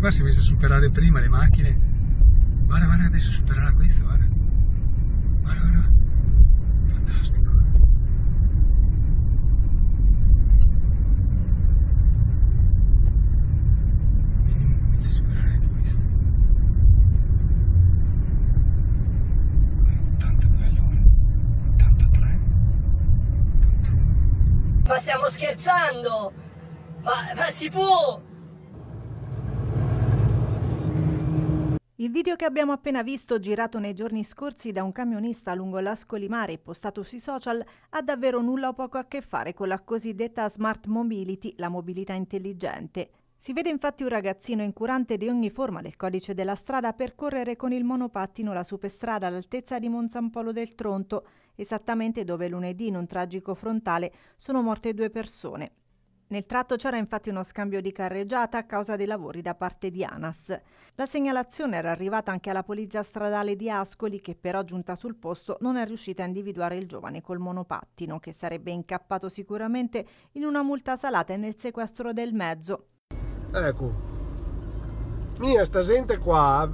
questo qua si è messo a superare prima le macchine. Guarda, guarda, adesso supererà questo, guarda. Guarda, guarda. Fantastico. Vedi, comincia a superare anche questo. 82 all'ora. 83. 81. Ma stiamo scherzando? Ma, ma si può? Il video che abbiamo appena visto, girato nei giorni scorsi da un camionista lungo l'Ascoli Mare e postato sui social, ha davvero nulla o poco a che fare con la cosiddetta smart mobility, la mobilità intelligente. Si vede infatti un ragazzino incurante di ogni forma del codice della strada percorrere con il monopattino la superstrada all'altezza di Monzampolo del Tronto, esattamente dove lunedì in un tragico frontale sono morte due persone. Nel tratto c'era infatti uno scambio di carreggiata a causa dei lavori da parte di ANAS. La segnalazione era arrivata anche alla polizia stradale di Ascoli che però giunta sul posto non è riuscita a individuare il giovane col monopattino che sarebbe incappato sicuramente in una multa salata e nel sequestro del mezzo. Ecco, mia sta gente qua,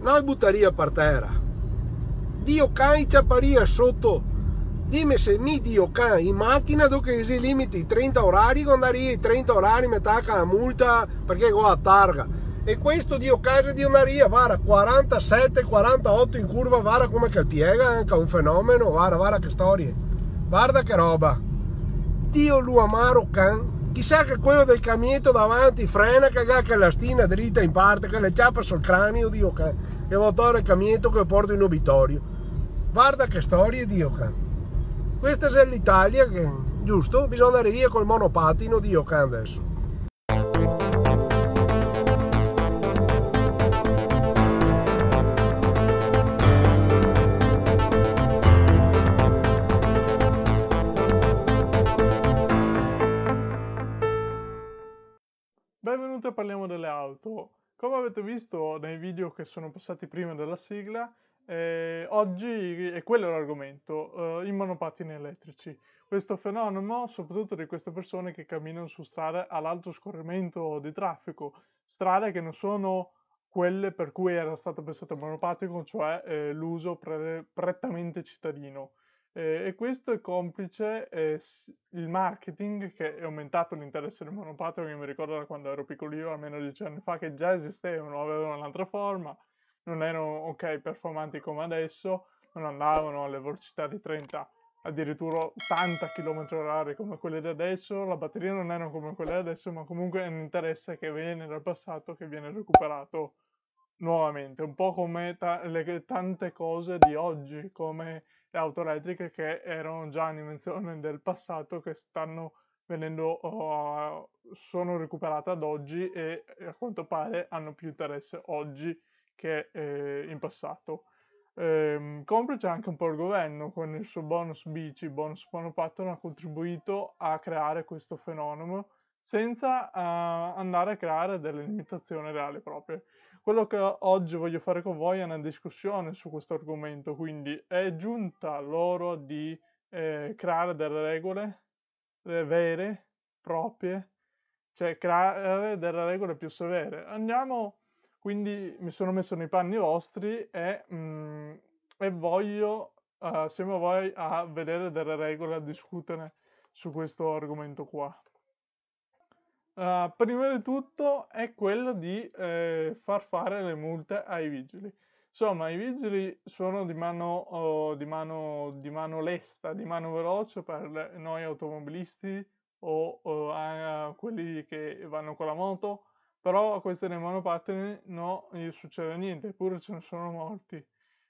noi buttaria per terra. Dio cancia paria sotto. Dimmi se mi Dio can in macchina dove si limiti i 30 orari, quando arrivi i 30 orari mi attacca la multa perché qua a targa. E questo Dio casa di Maria, vara 47, 48 in curva, vara come che piega, anche un fenomeno, vara, vara che storie. Guarda che roba. Dio lu amaro can. Chissà che quello del camietto davanti frena che che la stina dritta in parte, che le ciappa sul cranio, Dio can. E motore il camietto che porto in obitorio. Guarda che storie, Dio can. Questa è l'Italia che, giusto? Bisogna andare via col monopattino, Dio can adesso. Benvenuti a Parliamo delle auto. Come avete visto nei video che sono passati prima della sigla, eh, oggi è quello l'argomento, eh, i monopattini elettrici. Questo fenomeno, soprattutto di queste persone che camminano su strade all'alto scorrimento di traffico, strade che non sono quelle per cui era stato pensato il monopattino, cioè eh, l'uso pre- prettamente cittadino. Eh, e questo è complice il marketing che è aumentato l'interesse del monopattino, che mi ricordo da quando ero piccolino, almeno dieci anni fa, che già esistevano, avevano un'altra forma, non erano ok performanti come adesso, non andavano alle velocità di 30, addirittura 80 km h come quelle di adesso, la batteria non erano come quelle di adesso, ma comunque è un interesse che viene dal passato che viene recuperato nuovamente, un po' come ta- le tante cose di oggi, come le auto elettriche che erano già un'invenzione del passato che stanno venendo, uh, sono recuperate ad oggi e a quanto pare hanno più interesse oggi che eh, in passato. Ehm, complice anche un po' il governo con il suo bonus bici, bonus monopattino ha contribuito a creare questo fenomeno senza uh, andare a creare delle limitazioni reali proprie. Quello che oggi voglio fare con voi è una discussione su questo argomento, quindi è giunta l'ora di eh, creare delle regole eh, vere, proprie, cioè creare delle regole più severe. Andiamo, quindi mi sono messo nei panni vostri e, mm, e voglio uh, assieme a voi a vedere delle regole, a discutere su questo argomento qua. Uh, prima di tutto è quello di eh, far fare le multe ai vigili. Insomma, i vigili sono di mano, oh, di mano, di mano lesta, di mano veloce per noi automobilisti o, o a quelli che vanno con la moto, però a questi dei monopattini no, non gli succede niente, eppure ce ne sono molti.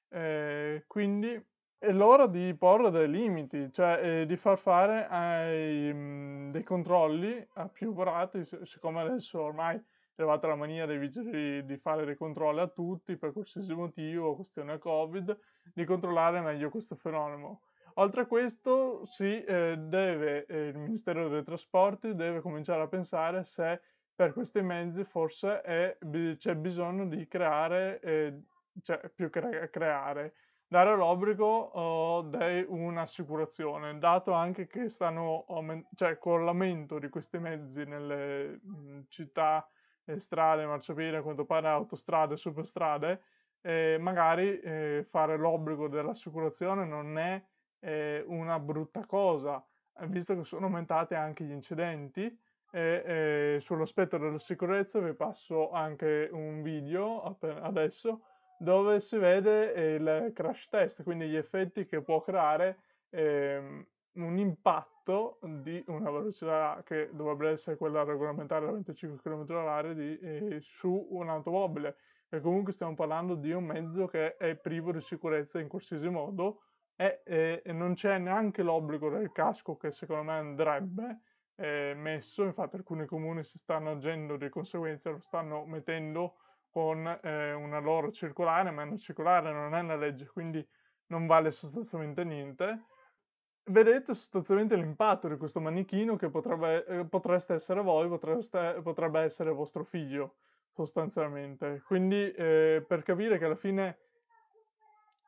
Eh, quindi è l'ora di porre dei limiti, cioè eh, di far fare ai, mh, mm, dei controlli a più operati, siccome adesso ormai è arrivata la mania dei vigili di fare dei controlli a tutti per qualsiasi motivo, questione Covid, di controllare meglio questo fenomeno. Oltre a questo, si eh, deve, eh, il Ministero dei Trasporti deve cominciare a pensare se per questi mezzi forse è, c'è bisogno di creare, eh, cioè più che creare, dare l'obbligo uh, di un'assicurazione, dato anche che stanno aument- cioè con l'aumento di questi mezzi nelle mh, città eh, strade, marciapiedi, a quanto pare autostrade, superstrade, eh, magari eh, fare l'obbligo dell'assicurazione non è eh, una brutta cosa, visto che sono aumentati anche gli incidenti. E sull'aspetto della sicurezza vi passo anche un video adesso dove si vede il crash test, quindi gli effetti che può creare ehm, un impatto di una velocità che dovrebbe essere quella regolamentare da 25 km h eh, su un'automobile. E comunque stiamo parlando di un mezzo che è privo di sicurezza in qualsiasi modo e, e, e non c'è neanche l'obbligo del casco che secondo me andrebbe eh, messo, infatti alcuni comuni si stanno agendo di conseguenza, lo stanno mettendo con eh, una loro circolare, ma una circolare non è una legge, quindi non vale sostanzialmente niente. Vedete sostanzialmente l'impatto di questo manichino che potrebbe, eh, potreste essere voi, potreste, potrebbe essere vostro figlio sostanzialmente. Quindi eh, per capire che alla fine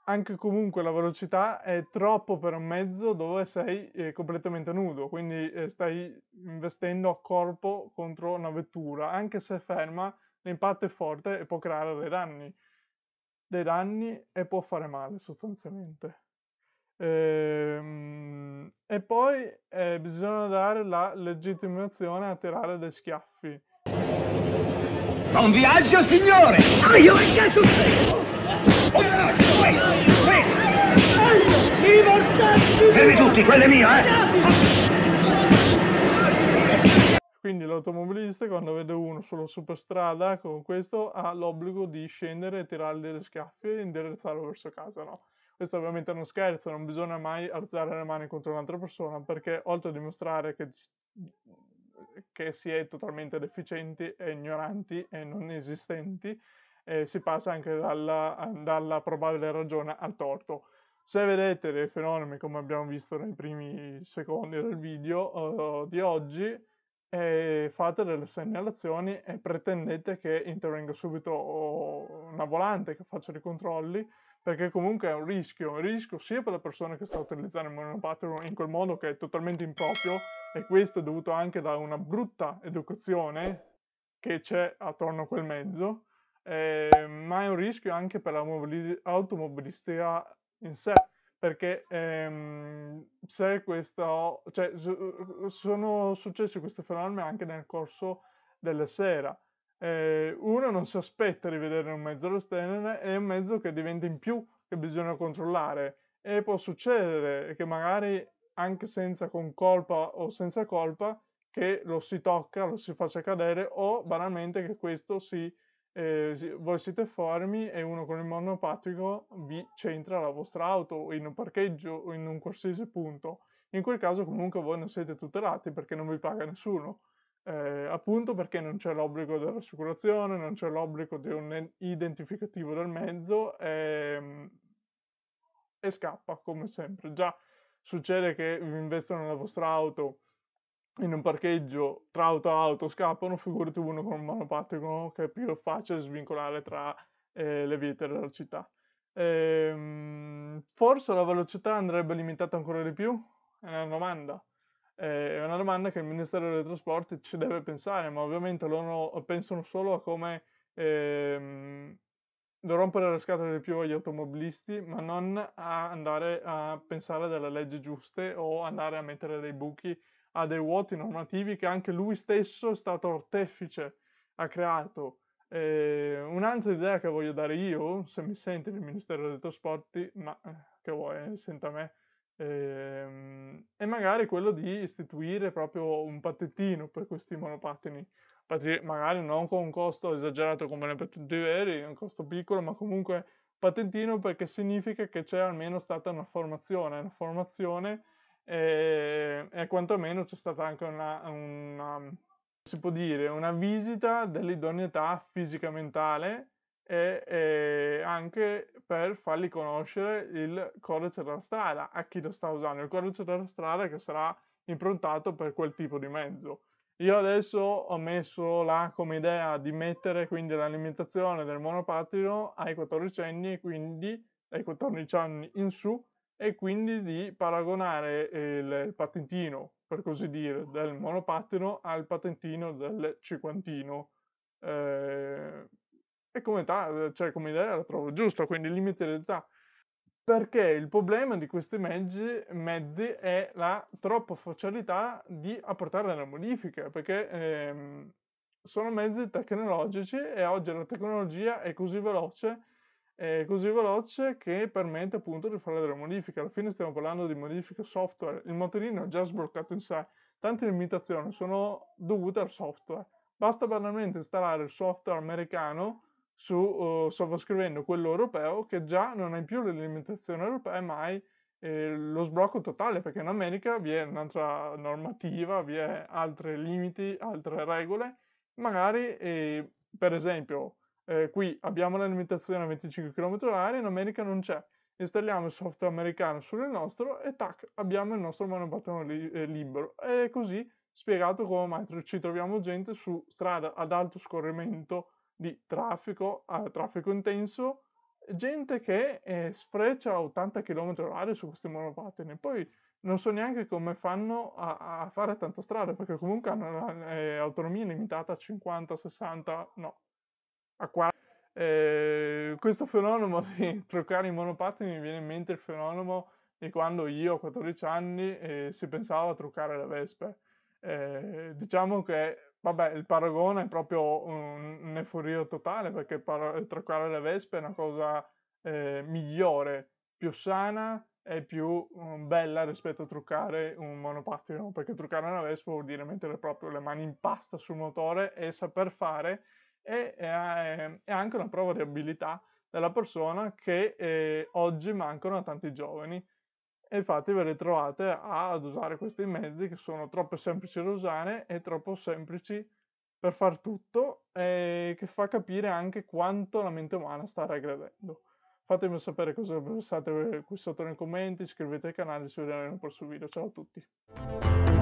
anche comunque la velocità è troppo per un mezzo dove sei eh, completamente nudo, quindi eh, stai investendo a corpo contro una vettura, anche se ferma, l'impatto è forte e può creare dei danni, dei danni e può fare male sostanzialmente. Ehm, e poi eh, bisogna dare la legittimazione a tirare dei schiaffi. Buon viaggio, signore! Ah, io che cazzo sei? Fermi tutti, quello è mio, eh! Quindi l'automobilista quando vede uno sulla superstrada con questo ha l'obbligo di scendere e tirargli le schiaffe e indirizzarlo verso casa, no? Questo ovviamente è uno scherzo, non bisogna mai alzare le mani contro un'altra persona perché oltre a dimostrare che che si è totalmente deficienti e ignoranti e non esistenti, eh, si passa anche dalla, dalla, probabile ragione al torto. Se vedete dei fenomeni come abbiamo visto nei primi secondi del video uh, di oggi, eh, fate delle segnalazioni e pretendete che intervenga subito una volante che faccia dei controlli perché comunque è un rischio, un rischio sia per la persona che sta utilizzando il monopattino in quel modo che è totalmente improprio e questo è dovuto anche da una brutta educazione che c'è attorno a quel mezzo, eh, ma è un rischio anche per l'automobilistica in sé, perché ehm, se questo, cioè, sono successi questi fenomeni anche nel corso della sera. Eh, uno non si aspetta di vedere un mezzo allo genere, è un mezzo che diventa in più che bisogna controllare. E può succedere che magari anche senza con colpa o senza colpa che lo si tocca, lo si faccia cadere o banalmente che questo si, eh, voi siete fermi e uno con il monopatrico vi centra la vostra auto in un parcheggio o in un qualsiasi punto. In quel caso comunque voi non siete tutelati perché non vi paga nessuno eh, appunto perché non c'è l'obbligo dell'assicurazione, non c'è l'obbligo di un identificativo del mezzo e, ehm, e scappa come sempre. Già succede che vi investono nella vostra auto in un parcheggio tra auto e auto scappano, figurati uno con un monopattino che è più facile svincolare tra eh, le viete della città. Ehm, forse la velocità andrebbe limitata ancora di più? È una domanda. Eh, è una domanda che il Ministero dei Trasporti ci deve pensare, ma ovviamente loro pensano solo a come ehm, rompere le scatole di più agli automobilisti, ma non a andare a pensare delle leggi giuste o andare a mettere dei buchi a dei vuoti normativi che anche lui stesso è stato artefice, ha creato. Eh, un'altra idea che voglio dare io, se mi sente il Ministero dei Trasporti, ma eh, che vuoi, senta me, Ehm, e magari quello di istituire proprio un patentino per questi monopattini, magari non con un costo esagerato come le patenti veri, un costo piccolo, ma comunque patentino perché significa che c'è almeno stata una formazione, una formazione e, e quantomeno c'è stata anche una, una, si può dire, una visita dell'idoneità fisica mentale e, e, anche per fargli conoscere il codice della strada a chi lo sta usando, il codice della strada che sarà improntato per quel tipo di mezzo. Io adesso ho messo là come idea di mettere quindi la limitazione del monopattino ai 14 anni, quindi ai 14 anni in su, e quindi di paragonare il patentino, per così dire, del monopattino al patentino del cinquantino Eh, e come, ta- cioè, come idea la trovo giusta, quindi limite l'età. Perché il problema di questi mezzi, mezzi è la troppa facilità di apportare le modifiche, perché ehm, sono mezzi tecnologici e oggi la tecnologia è così veloce, è così veloce che permette appunto di fare delle modifiche. Alla fine stiamo parlando di modifiche software, il motorino è già sbloccato in sé, tante limitazioni sono dovute al software. Basta banalmente installare il software americano su, uh, sovrascrivendo quello europeo che già non hai più le limitazioni europee, ma hai eh, lo sblocco totale, perché in America vi è un'altra normativa, vi è altri limiti, altre regole. Magari, eh, per esempio, eh, qui abbiamo la limitazione a 25 km/h, in America non c'è. Installiamo il software americano sul nostro e tac, abbiamo il nostro monopattino li- eh, libero. E così spiegato come mai ci troviamo gente su strada ad alto scorrimento di traffico, a traffico intenso, gente che eh, sfreccia 80 km/h su questi monopattini. Poi non so neanche come fanno a, a fare tanta strada, perché comunque hanno l'autonomia eh, limitata a 50, 60, no, a 40. Eh, questo fenomeno di truccare i monopattini mi viene in mente il fenomeno di quando io a 14 anni eh, si pensava a truccare le vespe. Eh, diciamo che Vabbè, il paragone è proprio un, un'euforia totale perché par- truccare le vespe è una cosa eh, migliore, più sana e più um, bella rispetto a truccare un monopattino, perché truccare una vespa vuol dire mettere proprio le mani in pasta sul motore e saper fare e è, è anche una prova di abilità della persona che eh, oggi mancano a tanti giovani e infatti ve le trovate ad usare questi mezzi che sono troppo semplici da usare e troppo semplici per far tutto e che fa capire anche quanto la mente umana sta regredendo. Fatemi sapere cosa pensate qui sotto nei commenti, iscrivetevi al canale e ci vediamo nel prossimo video. Ciao a tutti!